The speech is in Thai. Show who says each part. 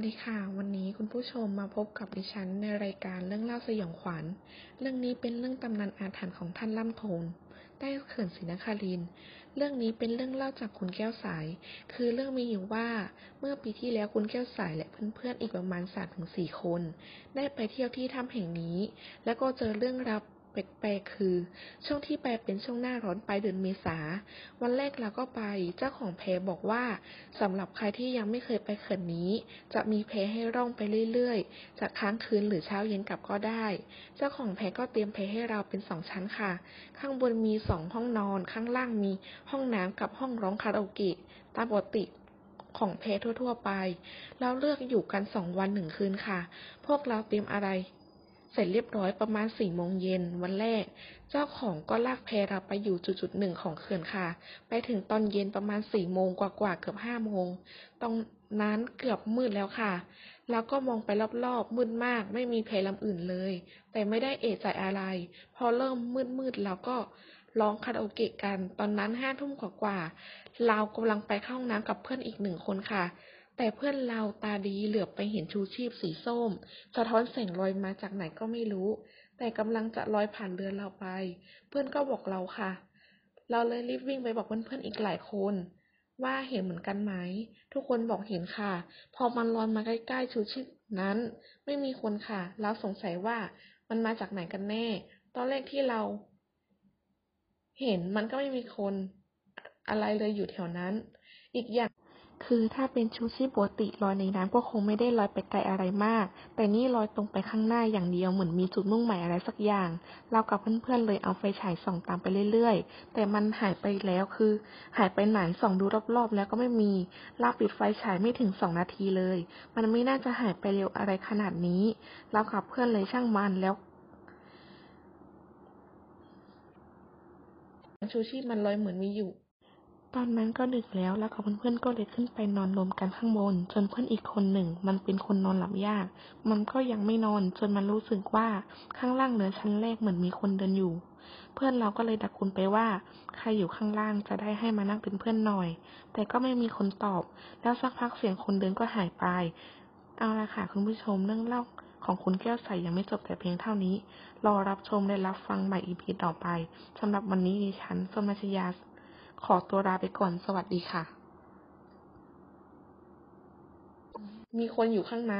Speaker 1: วัสดีค่ะ วันนี้คุณผู้ชมมาพบกับดิฉันในรายการเรื่องเล่าสยองขวัญ เรื่องนี้เป็นเรื่องตำนานอาถรรพ์ของท่านล่ำโทนใต้เขื่อนศรีนคริน เรื่องนี้เป็นเรื่องเล่าจากคุณแก้วสาย คือเรื่องมีอยู่ว่าเมื่อปีที่แล้วคุณแก้วสายและเพื่อนๆอีกประมาณ3-4คน ได้ไปเที่ยวที่ถ้ำแห่งนี้ แล้วก็เจอเรื่องราว แปลกๆคือ ช่วงที่ไปเป็นช่วงหน้าร้อนไปเดือนเมษา วันแรกเราก็ไปเจ้าของแพบอกว่าสำหรับใครที่ยังไม่เคยไปเขื่อนนี้ จะมีแพให้ร่องไปเรื่อยๆ จะค้างคืนหรือเช้าเย็นกลับก็ได้ เจ้าของแพก็เตรียมแพให้เราเป็นสองชั้นค่ะ ข้างบนมีสองห้องนอน ข้างล่างมีห้องน้ำกับห้องร้องคาราโอเกะตามปกติของแพทั่วๆไปเราเลือกอยู่กันสองวันหนึ่งคืนค่ะ พวกเราเตรียมอะไร เสร็จเรียบร้อยประมาณสี่โมงเย็นวันแรก เจ้าของก็ลากแพเราไปอยู่จุดๆหนึ่งของเขื่อนค่ะ ไปถึงตอนเย็นประมาณสี่โมงกว่าๆเกือบห้าโมงตรงนั้นเกือบมืดแล้วค่ะ แล้วก็มองไปรอบๆมืดมาก ไม่มีแพลำอื่นเลย แต่ไม่ได้เอะใจอะไร พอเริ่มมืดๆเราก็ร้องคาราโอเกะกัน ตอนนั้นห้าทุ่มกว่าๆเรากำลังไปเข้าห้องน้ำกับเพื่อนอีกหนึ่งคนค่ะ แต่เพื่อนเราตาดีเหลือบไปเห็นชูชีพสีส้ม สะท้อนแสงลอยมาจากไหนก็ไม่รู้ แต่กำลังจะลอยผ่านเรือเราไป เพื่อนก็บอกเราค่ะ เราเลยรีบวิ่งไปบอกเพื่อนๆอีกหลายคน ว่าเห็นเหมือนกันไหม ทุกคนบอกเห็นค่ะ พอมันลอยมาใกล้ๆชูชีพนั้น ไม่มีคนค่ะ เราสงสัยว่ามันมาจากไหนกันแน่ ตอนแรกที่เรา เห็นมันก็ไม่มีคนอะไรเลยอยู่แถวนั้น อีกอย่าง คือถ้าเป็นชูชีพปกติลอยในน้ำก็คงไม่ได้ลอยไปไกลอะไรมาก แต่นี่ลอยตรงไปข้างหน้าอย่างเดียวเหมือนมีจุดมุ่งหมายอะไรสักอย่าง เรากับเพื่อนๆเลยเอาไฟฉายส่องตามไปเรื่อยๆ แต่มันหายไปแล้วคือ หายไปไหนส่องดูรอบๆ แล้วก็ไม่มีเราปิดไฟฉายไม่ถึงสองนาทีเลย มันไม่น่าจะหายไปเร็วอะไรขนาดนี้ เรากับเพื่อนเลยช่างมันแล้วชูชีพมันลอยเหมือนมีอยู่ ตอนนั้นก็ดึกแล้วแล้วกับเพื่อนๆก็เลยขึ้นไปนอนรวมกันข้างบน จนเพื่อนอีกคนหนึ่ง มันเป็นคนนอนหลับยาก มันก็ยังไม่นอน จนมันรู้สึกว่าข้างล่างเหนือชั้นแรกเหมือนมีคนเดินอยู่ เพื่อนเราก็เลยตะโกนไปว่า ใครอยู่ข้างล่างจะได้ให้มานั่งเป็นเพื่อนหน่อย แต่ก็ไม่มีคนตอบ แล้วสักพักเสียงคนเดินก็หายไป เอาละค่ะคุณผู้ชมเรื่องเล่าของคุณแก้วใสยังไม่จบแต่เพียงเท่านี้ รอรับชมและรับฟังใหม่อีพีต่อไปสำหรับวันนี้ดิฉันสมัชยา ขอตัวลาไปก่อน สวัสดีค่ะ มีคนอยู่ข้างใน